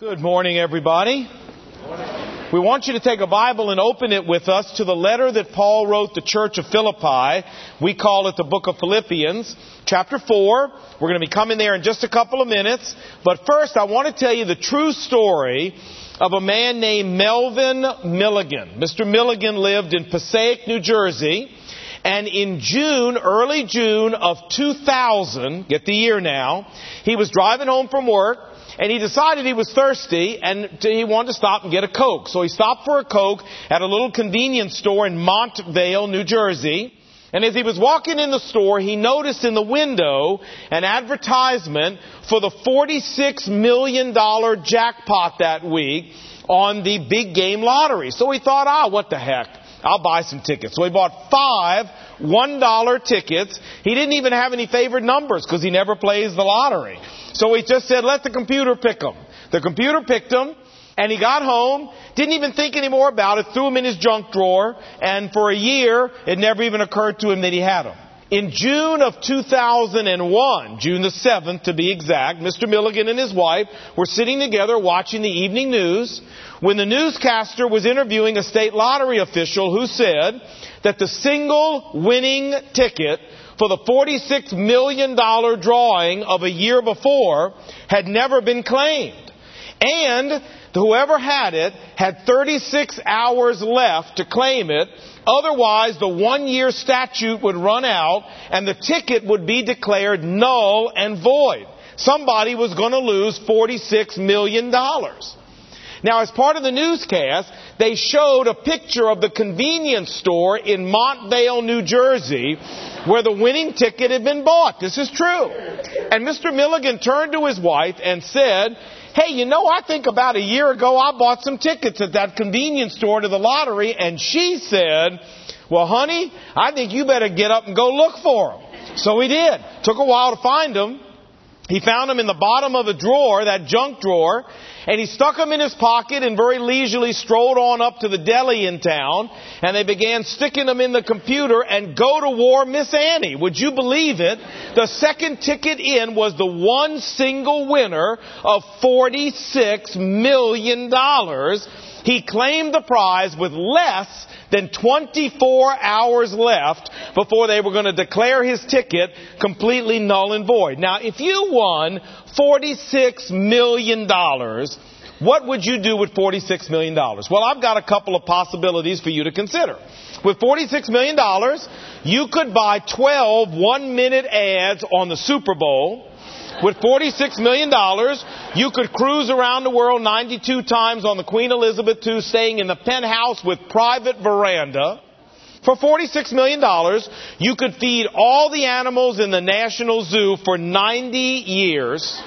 Good morning, everybody. We want you to take a Bible and open it with us to the letter that Paul wrote the church of Philippi. We call it the book of Philippians, chapter 4. We're going to be coming there in just a couple of minutes. But first, I want to tell you the true story of a man named Melvin Milligan. Mr. Milligan lived in Passaic, New Jersey. And in June, early June of 2000, get the year now, he was driving home from work and he decided he was thirsty and he wanted to stop and get a Coke. So he stopped for a Coke at a little convenience store in Montvale, New Jersey. And as he was walking in the store, he noticed in the window an advertisement for the $46 million jackpot that week on the big game lottery. So he thought, ah, what the heck? I'll buy some tickets. So he bought five $1 tickets. He didn't even have any favorite numbers because he never plays the lottery. So he just said, let the computer pick them. The computer picked them. And he got home, didn't even think any more about it, threw them in his junk drawer, and for a year, it never even occurred to him that he had them. In June of 2001, June the 7th to be exact, Mr. Milligan and his wife were sitting together watching the evening news when the newscaster was interviewing a state lottery official who said that the single winning ticket for the $46 million drawing of a year before had never been claimed. And whoever had it had 36 hours left to claim it. Otherwise, the one year statute would run out and the ticket would be declared null and void. Somebody was going to lose $46 million. Now, as part of the newscast, they showed a picture of the convenience store in Montvale, New Jersey, where the winning ticket had been bought. This is true. And Mr. Milligan turned to his wife and said, Hey, you know, I think about a year ago I bought some tickets at that convenience store to the lottery, and she said, Well, honey, I think you better get up and go look for them. So we did. Took a while to find them. He found them in the bottom of a drawer, that junk drawer, and he stuck them in his pocket and very leisurely strolled on up to the deli in town, and they began sticking them in the computer and go to war Miss Annie. Would you believe it? The second ticket in was the one single winner of $46 million. He claimed the prize with less than 24 hours left before they were going to declare his ticket completely null and void. Now, if you won $46 million, what would you do with $46 million? Well, I've got a couple of possibilities for you to consider. With $46 million, you could buy 12 one minute ads on the Super Bowl with $46 million, you could cruise around the world 92 times on the Queen Elizabeth II, staying in the penthouse with private veranda. For $46 million, you could feed all the animals in the National Zoo for 90 years.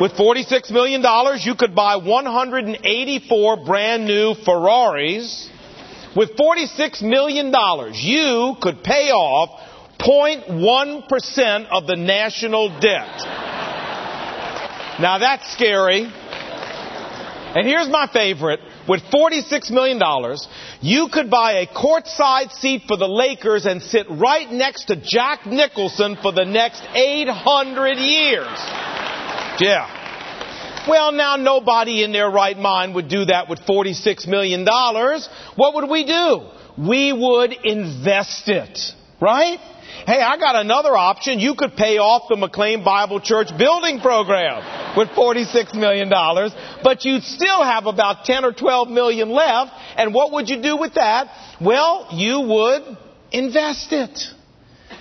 With $46 million, you could buy 184 brand new Ferraris. With $46 million, you could pay off 0.1% of the national debt. Now that's scary. And here's my favorite. With $46 million, you could buy a courtside seat for the Lakers and sit right next to Jack Nicholson for the next 800 years. Yeah. Well, now nobody in their right mind would do that with $46 million. What would we do? We would invest it. Right? Hey, I got another option. You could pay off the McLean Bible Church building program with $46 million, but you'd still have about 10 or 12 million left. And what would you do with that? Well, you would invest it.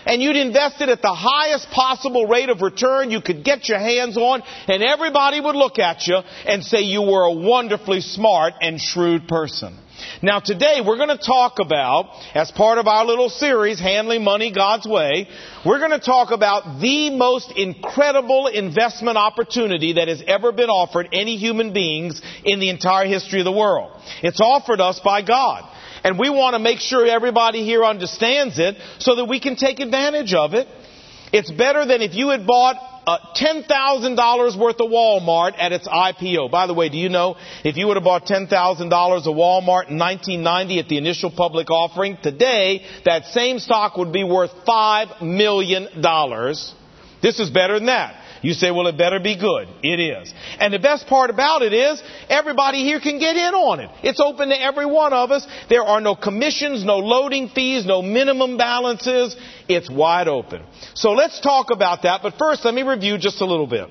And you'd invest it at the highest possible rate of return you could get your hands on, and everybody would look at you and say you were a wonderfully smart and shrewd person. Now today we're going to talk about, as part of our little series, Handling Money God's Way, we're going to talk about the most incredible investment opportunity that has ever been offered any human beings in the entire history of the world. It's offered us by God. And we want to make sure everybody here understands it so that we can take advantage of it. It's better than if you had bought uh, $10,000 worth of Walmart at its IPO. By the way, do you know if you would have bought $10,000 of Walmart in 1990 at the initial public offering, today that same stock would be worth $5 million. This is better than that. You say, well, it better be good. It is. And the best part about it is everybody here can get in on it. It's open to every one of us. There are no commissions, no loading fees, no minimum balances. It's wide open. So let's talk about that. But first, let me review just a little bit.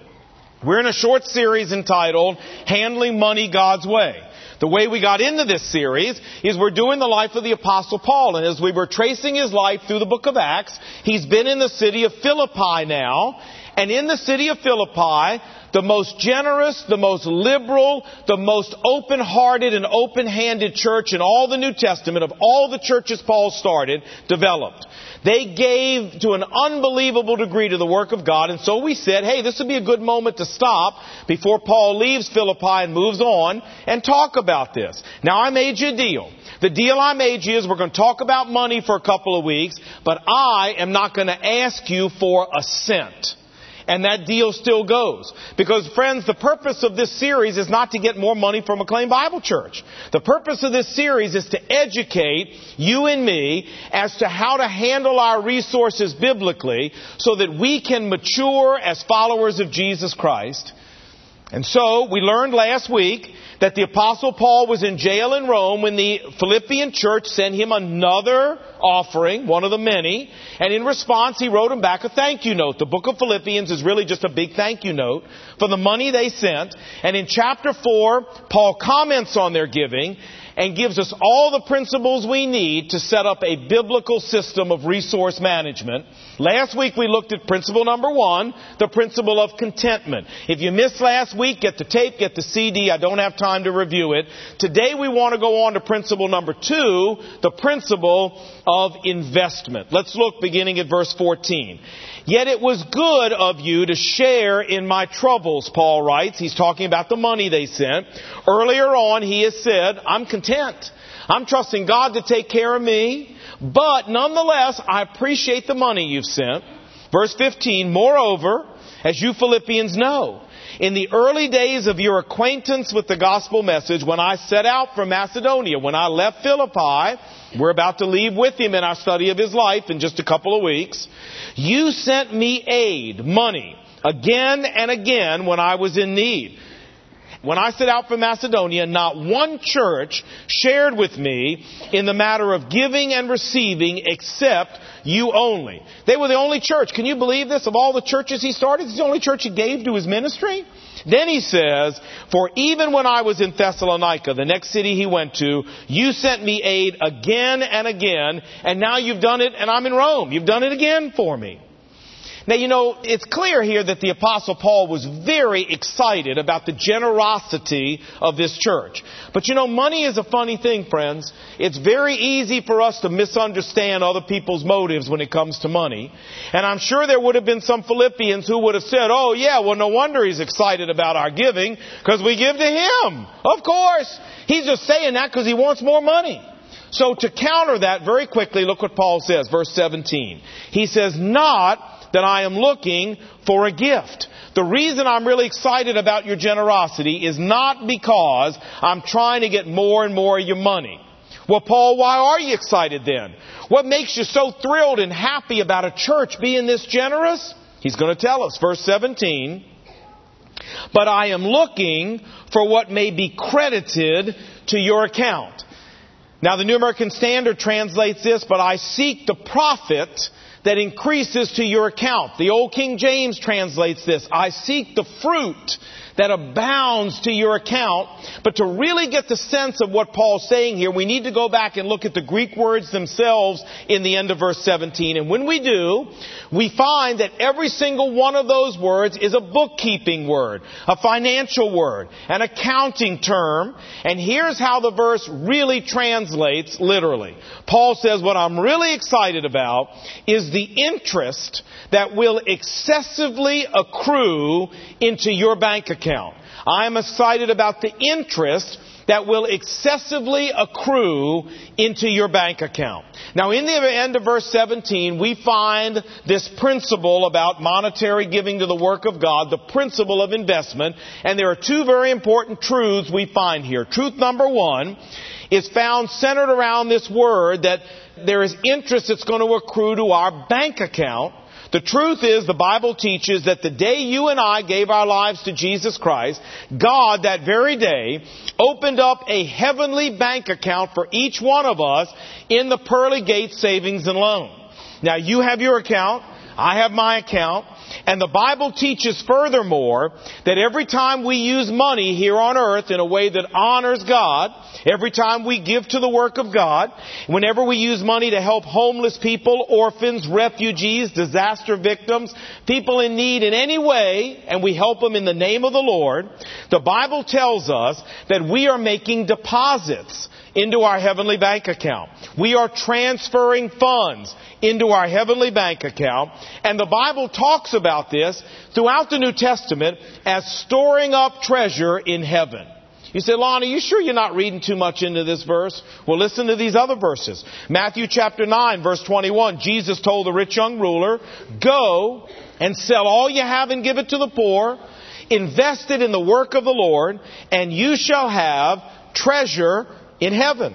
We're in a short series entitled Handling Money God's Way. The way we got into this series is we're doing the life of the Apostle Paul. And as we were tracing his life through the book of Acts, he's been in the city of Philippi now. And in the city of Philippi, the most generous, the most liberal, the most open-hearted and open-handed church in all the New Testament of all the churches Paul started developed. They gave to an unbelievable degree to the work of God, and so we said, hey, this would be a good moment to stop before Paul leaves Philippi and moves on and talk about this. Now I made you a deal. The deal I made you is we're going to talk about money for a couple of weeks, but I am not going to ask you for a cent. And that deal still goes. Because friends, the purpose of this series is not to get more money from McLean Bible Church. The purpose of this series is to educate you and me as to how to handle our resources biblically so that we can mature as followers of Jesus Christ. And so, we learned last week that the apostle Paul was in jail in Rome when the Philippian church sent him another offering, one of the many, and in response he wrote him back a thank you note. The book of Philippians is really just a big thank you note for the money they sent, and in chapter 4, Paul comments on their giving, and gives us all the principles we need to set up a biblical system of resource management. Last week we looked at principle number one, the principle of contentment. If you missed last week, get the tape, get the CD. I don't have time to review it. Today we want to go on to principle number two, the principle of investment. Let's look beginning at verse 14. Yet it was good of you to share in my troubles, Paul writes. He's talking about the money they sent. Earlier on, he has said, I'm content. I'm trusting God to take care of me, but nonetheless, I appreciate the money you've sent. Verse 15, moreover, as you Philippians know, in the early days of your acquaintance with the gospel message, when I set out from Macedonia, when I left Philippi, we're about to leave with him in our study of his life in just a couple of weeks. You sent me aid, money, again and again when I was in need. When I set out for Macedonia, not one church shared with me in the matter of giving and receiving except you only. They were the only church. Can you believe this? Of all the churches he started, it's the only church he gave to his ministry? Then he says, For even when I was in Thessalonica, the next city he went to, you sent me aid again and again, and now you've done it, and I'm in Rome. You've done it again for me. Now, you know, it's clear here that the Apostle Paul was very excited about the generosity of this church. But you know, money is a funny thing, friends. It's very easy for us to misunderstand other people's motives when it comes to money. And I'm sure there would have been some Philippians who would have said, oh yeah, well no wonder he's excited about our giving, because we give to him. Of course. He's just saying that because he wants more money. So to counter that very quickly, look what Paul says, verse 17. He says, not that I am looking for a gift. The reason I'm really excited about your generosity is not because I'm trying to get more and more of your money. Well, Paul, why are you excited then? What makes you so thrilled and happy about a church being this generous? He's going to tell us. Verse 17. But I am looking for what may be credited to your account. Now, the New American Standard translates this, but I seek the profit that increases to your account. The old King James translates this, I seek the fruit that abounds to your account. But to really get the sense of what Paul's saying here, we need to go back and look at the Greek words themselves in the end of verse 17. And when we do, we find that every single one of those words is a bookkeeping word, a financial word, an accounting term. And here's how the verse really translates literally. Paul says, what I'm really excited about is the interest that will excessively accrue into your bank account. I am excited about the interest that will excessively accrue into your bank account. Now, in the end of verse 17, we find this principle about monetary giving to the work of God, the principle of investment, and there are two very important truths we find here. Truth number one is found centered around this word that there is interest that's going to accrue to our bank account The truth is, the Bible teaches that the day you and I gave our lives to Jesus Christ, God that very day opened up a heavenly bank account for each one of us in the Pearly Gate Savings and Loan. Now you have your account, I have my account, and the Bible teaches furthermore that every time we use money here on earth in a way that honors God, every time we give to the work of God, whenever we use money to help homeless people, orphans, refugees, disaster victims, people in need in any way, and we help them in the name of the Lord, the Bible tells us that we are making deposits into our heavenly bank account. We are transferring funds into our heavenly bank account. And the Bible talks about this throughout the New Testament as storing up treasure in heaven. You say, Lon, are you sure you're not reading too much into this verse? Well, listen to these other verses. Matthew chapter 9, verse 21. Jesus told the rich young ruler, Go and sell all you have and give it to the poor. Invest it in the work of the Lord, and you shall have treasure in heaven.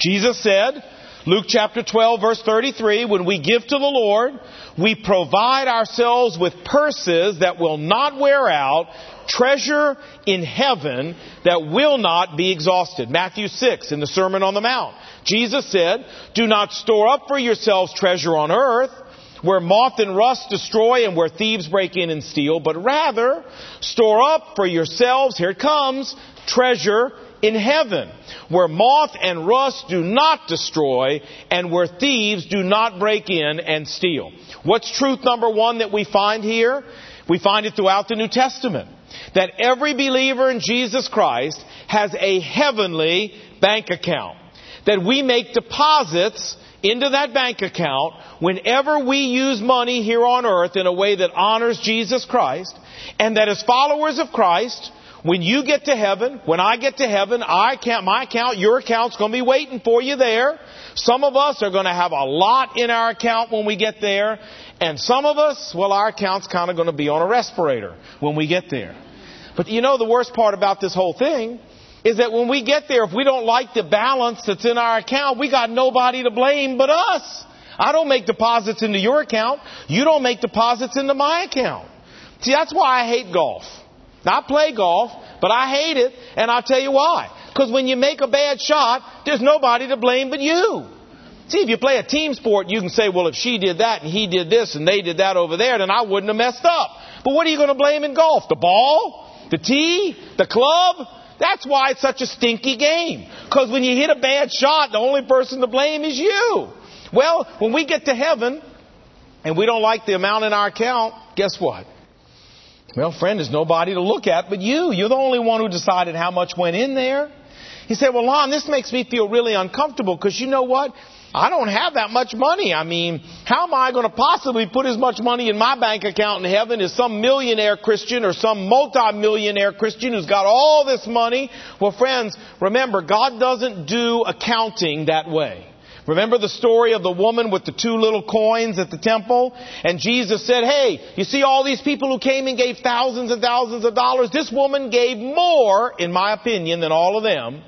Jesus said, Luke chapter 12 verse 33, when we give to the Lord, we provide ourselves with purses that will not wear out, treasure in heaven that will not be exhausted. Matthew 6 in the Sermon on the Mount. Jesus said, do not store up for yourselves treasure on earth, where moth and rust destroy and where thieves break in and steal, but rather store up for yourselves, here it comes, treasure in heaven, where moth and rust do not destroy and where thieves do not break in and steal. What's truth number one that we find here? We find it throughout the New Testament. That every believer in Jesus Christ has a heavenly bank account. That we make deposits into that bank account whenever we use money here on earth in a way that honors Jesus Christ. And that as followers of Christ, when you get to heaven, when I get to heaven, I count, my account, your account's going to be waiting for you there. Some of us are going to have a lot in our account when we get there. And some of us, well, our account's kind of going to be on a respirator when we get there. But you know the worst part about this whole thing is that when we get there, if we don't like the balance that's in our account, we got nobody to blame but us. I don't make deposits into your account. You don't make deposits into my account. See, that's why I hate golf. I play golf, but I hate it, and I'll tell you why. Because when you make a bad shot, there's nobody to blame but you. See, if you play a team sport, you can say, well, if she did that and he did this and they did that over there, then I wouldn't have messed up. But what are you going to blame in golf? The ball? The tee? The club? That's why it's such a stinky game. Because when you hit a bad shot, the only person to blame is you. Well, when we get to heaven and we don't like the amount in our account, guess what? Well, friend, there's nobody to look at but you. You're the only one who decided how much went in there. He said, well, Lon, this makes me feel really uncomfortable because you know what? I don't have that much money. I mean, how am I going to possibly put as much money in my bank account in heaven as some millionaire Christian or some multimillionaire Christian who's got all this money? Well, friends, remember, God doesn't do accounting that way. Remember the story of the woman with the two little coins at the temple? And Jesus said, hey, you see all these people who came and gave thousands and thousands of dollars? This woman gave more, in my opinion, than all of them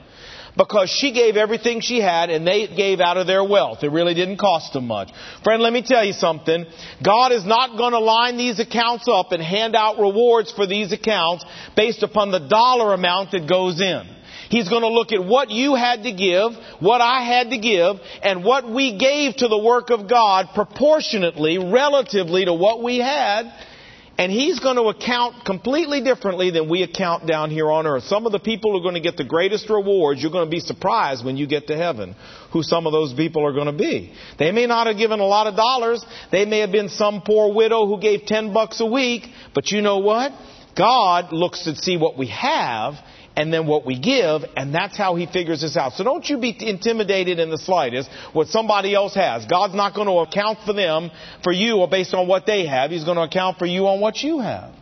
because she gave everything she had and they gave out of their wealth. It really didn't cost them much. Friend, let me tell you something. God is not going to line these accounts up and hand out rewards for these accounts based upon the dollar amount that goes in. He's going to look at what you had to give, what I had to give, and what we gave to the work of God proportionately, relatively to what we had. And He's going to account completely differently than we account down here on earth. Some of the people are going to get the greatest rewards, you're going to be surprised when you get to heaven who some of those people are going to be. They may not have given a lot of dollars. They may have been some poor widow who gave 10 bucks a week. But you know what? God looks to see what we have and then what we give, and that's how he figures this out. So don't you be intimidated in the slightest what somebody else has. God's not going to account for them, for you, or based on what they have. He's going to account for you on what you have.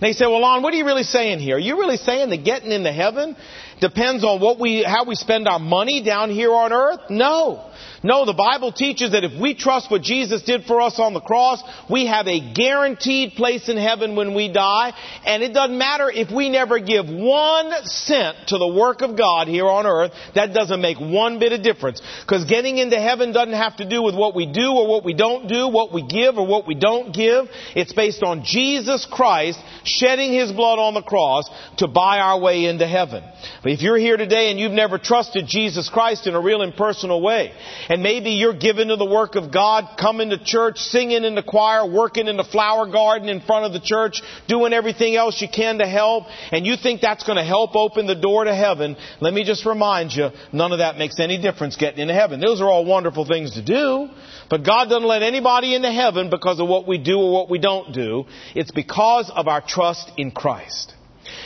And they say, well, Lon, what are you really saying here? Are you really saying that getting into heaven depends on what we, how we spend our money down here on earth? No. No, the Bible teaches that if we trust what Jesus did for us on the cross, we have a guaranteed place in heaven when we die. And it doesn't matter if we never give one cent to the work of God here on earth, that doesn't make one bit of difference. Because getting into heaven doesn't have to do with what we do or what we don't do, what we give or what we don't give. It's based on Jesus Christ shedding His blood on the cross to buy our way into heaven. But if you're here today and you've never trusted Jesus Christ in a real impersonal way, and maybe you're given to the work of God, coming to church, singing in the choir, working in the flower garden in front of the church, doing everything else you can to help, and you think that's going to help open the door to heaven, let me just remind you, none of that makes any difference getting into heaven. Those are all wonderful things to do, but God doesn't let anybody into heaven because of what we do or what we don't do. It's because of our trust in Christ.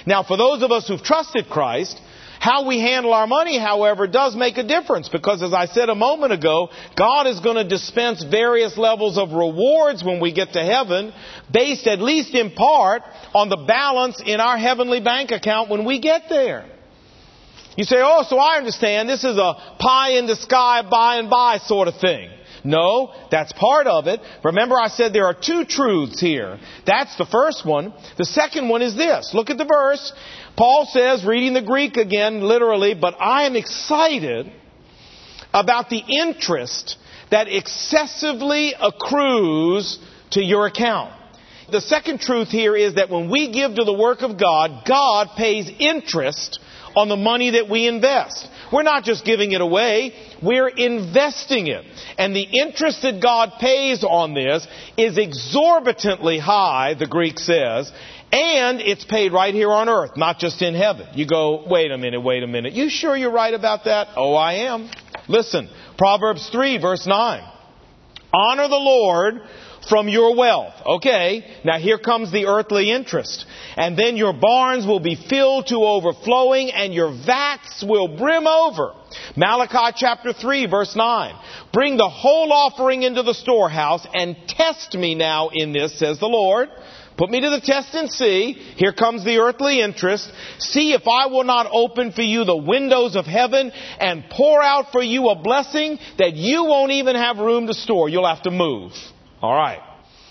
Now, for those of us who've trusted Christ, how we handle our money, however, does make a difference because as I said a moment ago, God is going to dispense various levels of rewards when we get to heaven based at least in part on the balance in our heavenly bank account when we get there. You say, oh, so I understand this is a pie in the sky by and by sort of thing. No, that's part of it. Remember I said there are two truths here. That's the first one. The second one is this. Look at the verse. Paul says, reading the Greek again, literally, but I am excited about the interest that excessively accrues to your account. The second truth here is that when we give to the work of God, God pays interest on the money that we invest. We're not just giving it away, we're investing it. And the interest that God pays on this is exorbitantly high, the Greek says, and it's paid right here on earth, not just in heaven. You go, wait a minute, wait a minute. You sure you're right about that? Oh, I am. Listen, Proverbs 3 verse 9. Honor the Lord from your wealth. Okay, now here comes the earthly interest. And then your barns will be filled to overflowing and your vats will brim over. Malachi chapter 3 verse 9. Bring the whole offering into the storehouse and test me now in this, says the Lord. Put me to the test and see. Here comes the earthly interest. See if I will not open for you the windows of heaven and pour out for you a blessing that you won't even have room to store. You'll have to move. All right.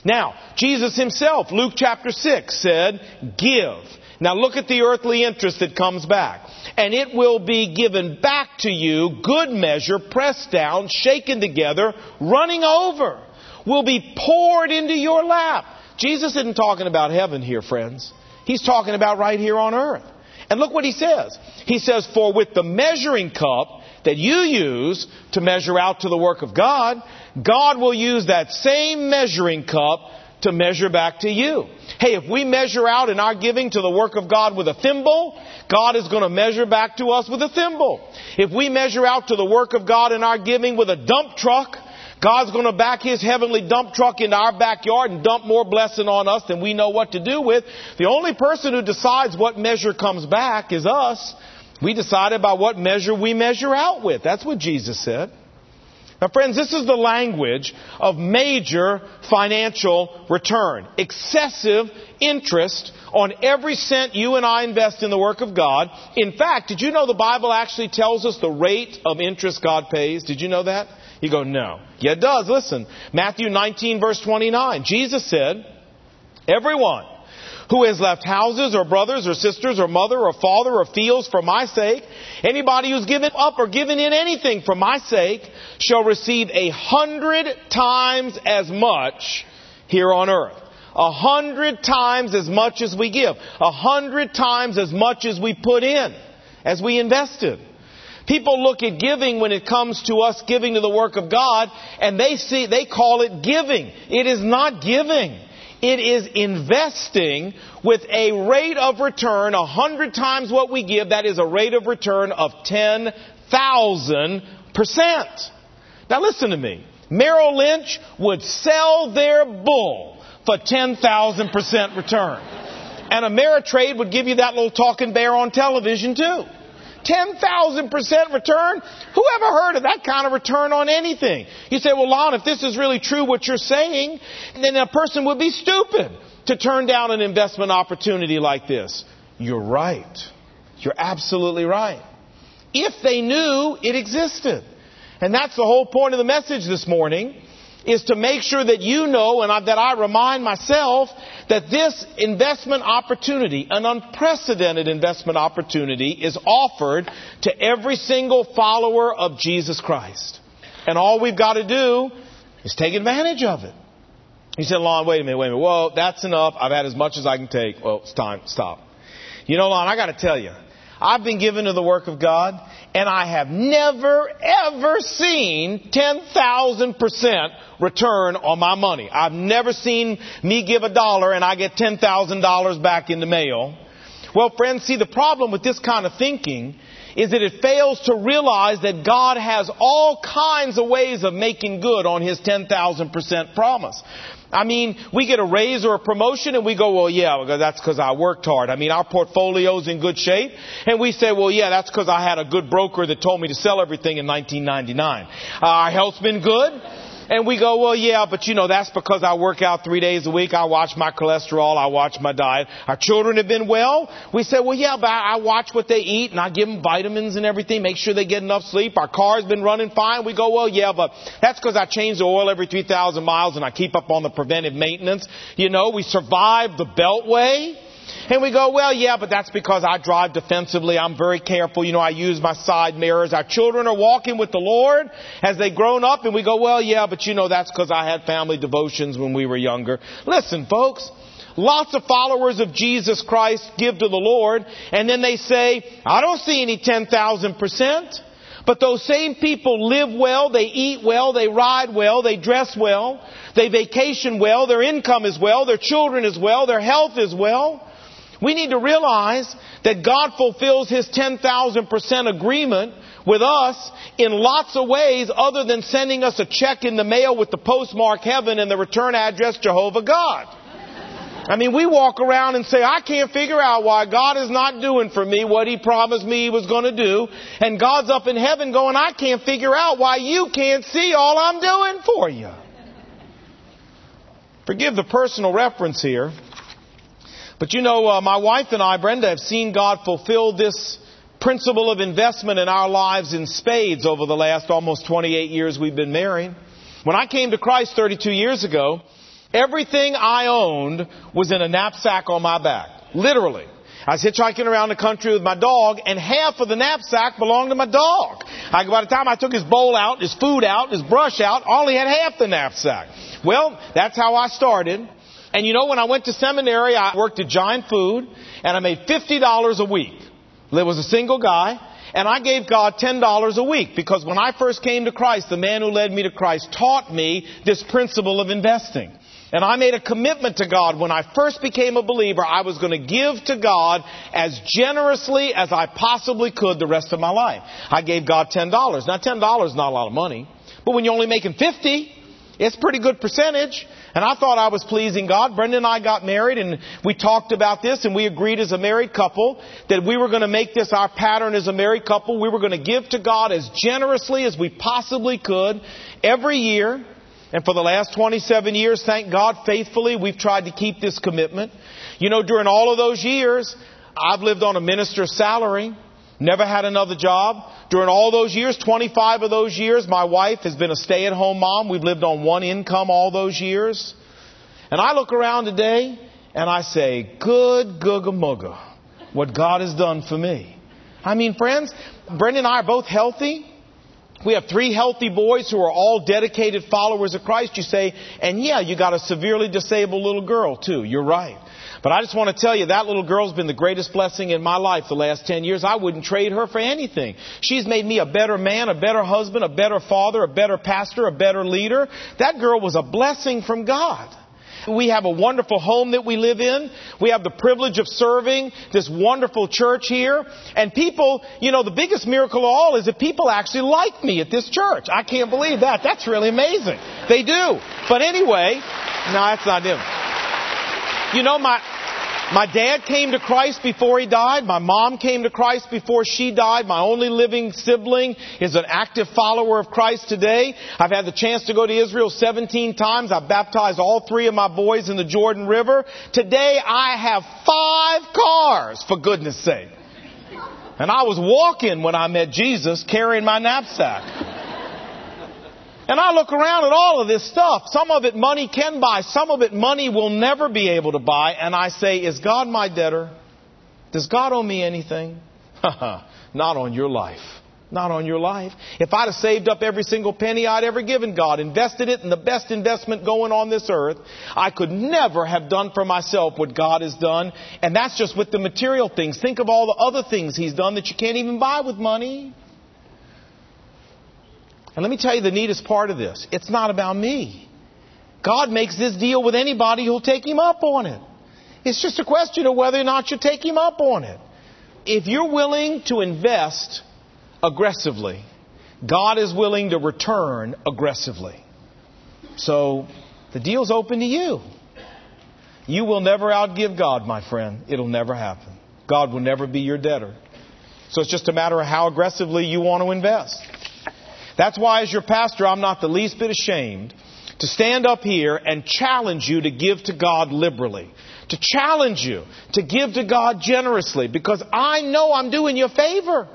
Now, Jesus himself, Luke chapter 6 said, give. Now look at the earthly interest that comes back. And it will be given back to you, good measure, pressed down, shaken together, running over, will be poured into your lap. Jesus isn't talking about heaven here, friends. He's talking about right here on earth. And look what he says. He says, For with the measuring cup that you use to measure out to the work of God, God will use that same measuring cup to measure back to you. Hey, if we measure out in our giving to the work of God with a thimble, God is going to measure back to us with a thimble. If we measure out to the work of God in our giving with a dump truck, God's going to back His heavenly dump truck into our backyard and dump more blessing on us than we know what to do with. The only person who decides what measure comes back is us. We decide by what measure we measure out with. That's what Jesus said. Now, friends, this is the language of major financial return. Excessive interest on every cent you and I invest in the work of God. In fact, did you know the Bible actually tells us the rate of interest God pays? Did you know that? You go, no. Yeah, it does. Listen. Matthew 19 verse 29. Jesus said, everyone who has left houses or brothers or sisters or mother or father or fields for my sake, anybody who's given up or given in anything for my sake shall receive a hundred times as much here on earth. A hundred times as much as we give. A hundred times as much as we put in, as we invested. People look at giving when it comes to us giving to the work of God and they see, they call it giving. It is not giving. It is investing with a rate of return a hundred times what we give. That is a rate of return of 10,000%. Now listen to me. Merrill Lynch would sell their bull for 10,000% return. And Ameritrade would give you that little talking bear on television too. 10,000% return? Who ever heard of that kind of return on anything? You say, well, Lon, if this is really true what you're saying, then a person would be stupid to turn down an investment opportunity like this. You're right. You're absolutely right. If they knew it existed. And that's the whole point of the message this morning is to make sure that you know and I, that I remind myself that this investment opportunity, an unprecedented investment opportunity, is offered to every single follower of Jesus Christ. And all we've got to do is take advantage of it. He said, Lon, wait a minute, wait a minute. Well, that's enough. I've had as much as I can take. Well, it's time. Stop. You know, Lon, I got to tell you, I've been given to the work of God, and I have never, ever seen 10,000% return on my money. I've never seen me give a dollar and I get $10,000 back in the mail. Well, friends, see, the problem with this kind of thinking is that it fails to realize that God has all kinds of ways of making good on His 10,000% promise. I mean, we get a raise or a promotion and we go, well, yeah, that's because I worked hard. I mean, our portfolio's in good shape. And we say, well, yeah, that's because I had a good broker that told me to sell everything in 1999. Uh, our health's been good. And we go, well, yeah, but you know, that's because I work out three days a week. I watch my cholesterol. I watch my diet. Our children have been well. We say, well, yeah, but I watch what they eat and I give them vitamins and everything, make sure they get enough sleep. Our car's been running fine. We go, well, yeah, but that's because I change the oil every 3,000 miles and I keep up on the preventive maintenance. You know, we survive the beltway. And we go, well, yeah, but that's because I drive defensively. I'm very careful. You know, I use my side mirrors. Our children are walking with the Lord as they grown up. And we go, well, yeah, but you know, that's because I had family devotions when we were younger. Listen, folks. Lots of followers of Jesus Christ give to the Lord, and then they say, I don't see any 10,000%. But those same people live well, they eat well, they ride well, they dress well, they vacation well, their income is well, their children is well, their health is well. We need to realize that God fulfills His 10,000% agreement with us in lots of ways other than sending us a check in the mail with the postmark heaven and the return address Jehovah God. I mean, we walk around and say, I can't figure out why God is not doing for me what He promised me He was going to do. And God's up in heaven going, I can't figure out why you can't see all I'm doing for you. Forgive the personal reference here. But you know, uh, my wife and I, Brenda, have seen God fulfill this principle of investment in our lives in spades over the last almost 28 years we've been married. When I came to Christ 32 years ago, everything I owned was in a knapsack on my back. Literally. I was hitchhiking around the country with my dog, and half of the knapsack belonged to my dog. I, by the time I took his bowl out, his food out, his brush out, I only had half the knapsack. Well, that's how I started. And you know, when I went to seminary, I worked at Giant Food, and I made $50 a week. There was a single guy, and I gave God $10 a week because when I first came to Christ, the man who led me to Christ taught me this principle of investing. And I made a commitment to God when I first became a believer, I was going to give to God as generously as I possibly could the rest of my life. I gave God $10. Now $10 is not a lot of money, but when you're only making 50, it's a pretty good percentage. And I thought I was pleasing God. Brenda and I got married and we talked about this and we agreed as a married couple that we were going to make this our pattern as a married couple. We were going to give to God as generously as we possibly could every year. And for the last 27 years, thank God faithfully, we've tried to keep this commitment. You know, during all of those years, I've lived on a minister's salary. Never had another job. During all those years, 25 of those years, my wife has been a stay at home mom. We've lived on one income all those years. And I look around today and I say, good googa mugga, what God has done for me. I mean, friends, Brenda and I are both healthy. We have three healthy boys who are all dedicated followers of Christ. You say, and yeah, you got a severely disabled little girl too. You're right. But I just want to tell you, that little girl's been the greatest blessing in my life the last 10 years. I wouldn't trade her for anything. She's made me a better man, a better husband, a better father, a better pastor, a better leader. That girl was a blessing from God. We have a wonderful home that we live in. We have the privilege of serving this wonderful church here. And people, you know, the biggest miracle of all is that people actually like me at this church. I can't believe that. That's really amazing. They do. But anyway, no, that's not him. You know, my, my dad came to Christ before he died. My mom came to Christ before she died. My only living sibling is an active follower of Christ today. I've had the chance to go to Israel 17 times. I've baptized all three of my boys in the Jordan River. Today I have five cars, for goodness sake. And I was walking when I met Jesus carrying my knapsack. And I look around at all of this stuff. Some of it money can buy. Some of it money will never be able to buy. And I say, is God my debtor? Does God owe me anything? Not on your life. Not on your life. If I'd have saved up every single penny I'd ever given God, invested it in the best investment going on this earth, I could never have done for myself what God has done. And that's just with the material things. Think of all the other things He's done that you can't even buy with money. And let me tell you the neatest part of this. It's not about me. God makes this deal with anybody who'll take him up on it. It's just a question of whether or not you take him up on it. If you're willing to invest aggressively, God is willing to return aggressively. So the deal's open to you. You will never outgive God, my friend. It'll never happen. God will never be your debtor. So it's just a matter of how aggressively you want to invest. That's why, as your pastor, I'm not the least bit ashamed to stand up here and challenge you to give to God liberally. To challenge you to give to God generously because I know I'm doing you a favor.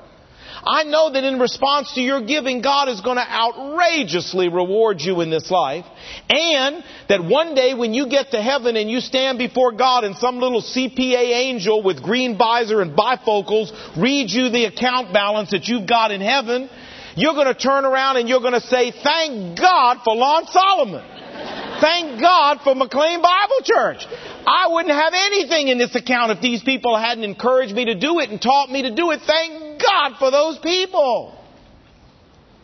I know that in response to your giving, God is going to outrageously reward you in this life. And that one day when you get to heaven and you stand before God and some little CPA angel with green visor and bifocals reads you the account balance that you've got in heaven, you're going to turn around and you're going to say, thank God for Lon Solomon. Thank God for McLean Bible Church. I wouldn't have anything in this account if these people hadn't encouraged me to do it and taught me to do it. Thank God for those people.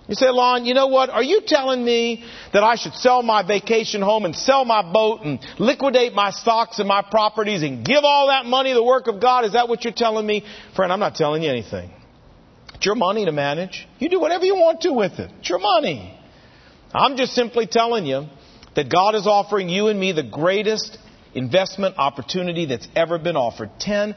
You say, Lon, you know what? Are you telling me that I should sell my vacation home and sell my boat and liquidate my stocks and my properties and give all that money to the work of God? Is that what you're telling me? Friend, I'm not telling you anything. It's your money to manage. You do whatever you want to with it. It's your money. I'm just simply telling you that God is offering you and me the greatest investment opportunity that's ever been offered. 10,000%.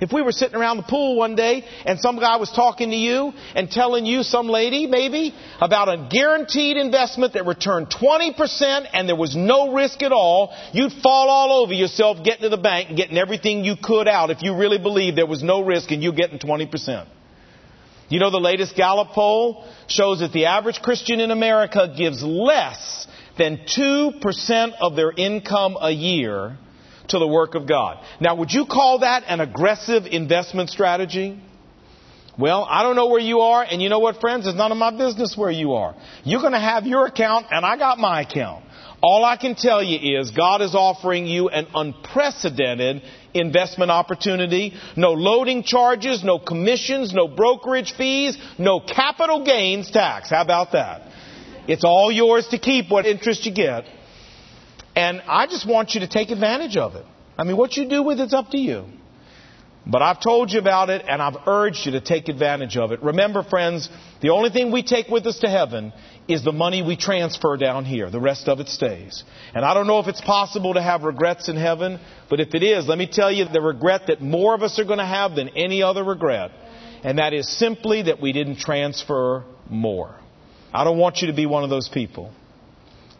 If we were sitting around the pool one day and some guy was talking to you and telling you, some lady maybe, about a guaranteed investment that returned 20% and there was no risk at all, you'd fall all over yourself getting to the bank and getting everything you could out if you really believed there was no risk and you getting 20%. You know, the latest Gallup poll shows that the average Christian in America gives less than 2% of their income a year to the work of God. Now, would you call that an aggressive investment strategy? Well, I don't know where you are, and you know what, friends? It's none of my business where you are. You're going to have your account, and I got my account. All I can tell you is God is offering you an unprecedented investment opportunity. No loading charges, no commissions, no brokerage fees, no capital gains tax. How about that? It's all yours to keep what interest you get. And I just want you to take advantage of it. I mean, what you do with it's up to you. But I've told you about it and I've urged you to take advantage of it. Remember, friends, the only thing we take with us to heaven is the money we transfer down here. The rest of it stays. And I don't know if it's possible to have regrets in heaven, but if it is, let me tell you the regret that more of us are going to have than any other regret. And that is simply that we didn't transfer more. I don't want you to be one of those people.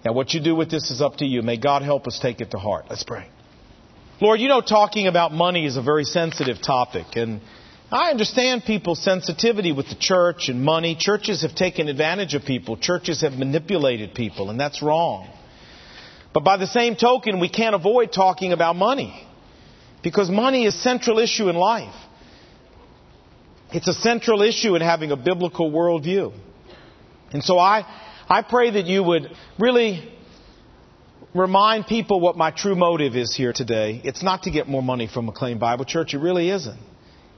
Now, what you do with this is up to you. May God help us take it to heart. Let's pray. Lord, you know, talking about money is a very sensitive topic. And I understand people's sensitivity with the church and money. Churches have taken advantage of people, churches have manipulated people, and that's wrong. But by the same token, we can't avoid talking about money because money is a central issue in life. It's a central issue in having a biblical worldview. And so I, I pray that you would really remind people what my true motive is here today. It's not to get more money from McLean Bible Church. It really isn't.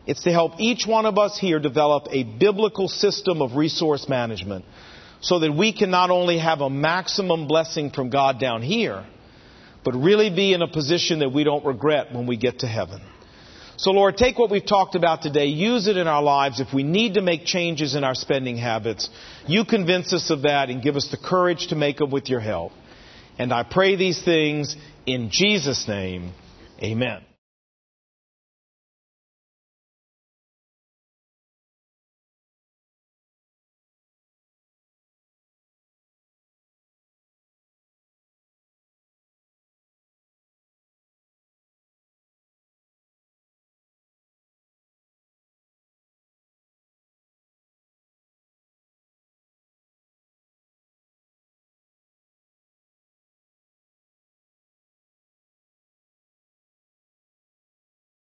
It's to help each one of us here develop a biblical system of resource management so that we can not only have a maximum blessing from God down here, but really be in a position that we don't regret when we get to heaven. So, Lord, take what we've talked about today, use it in our lives. If we need to make changes in our spending habits, you convince us of that and give us the courage to make them with your help. And I pray these things in Jesus' name. Amen.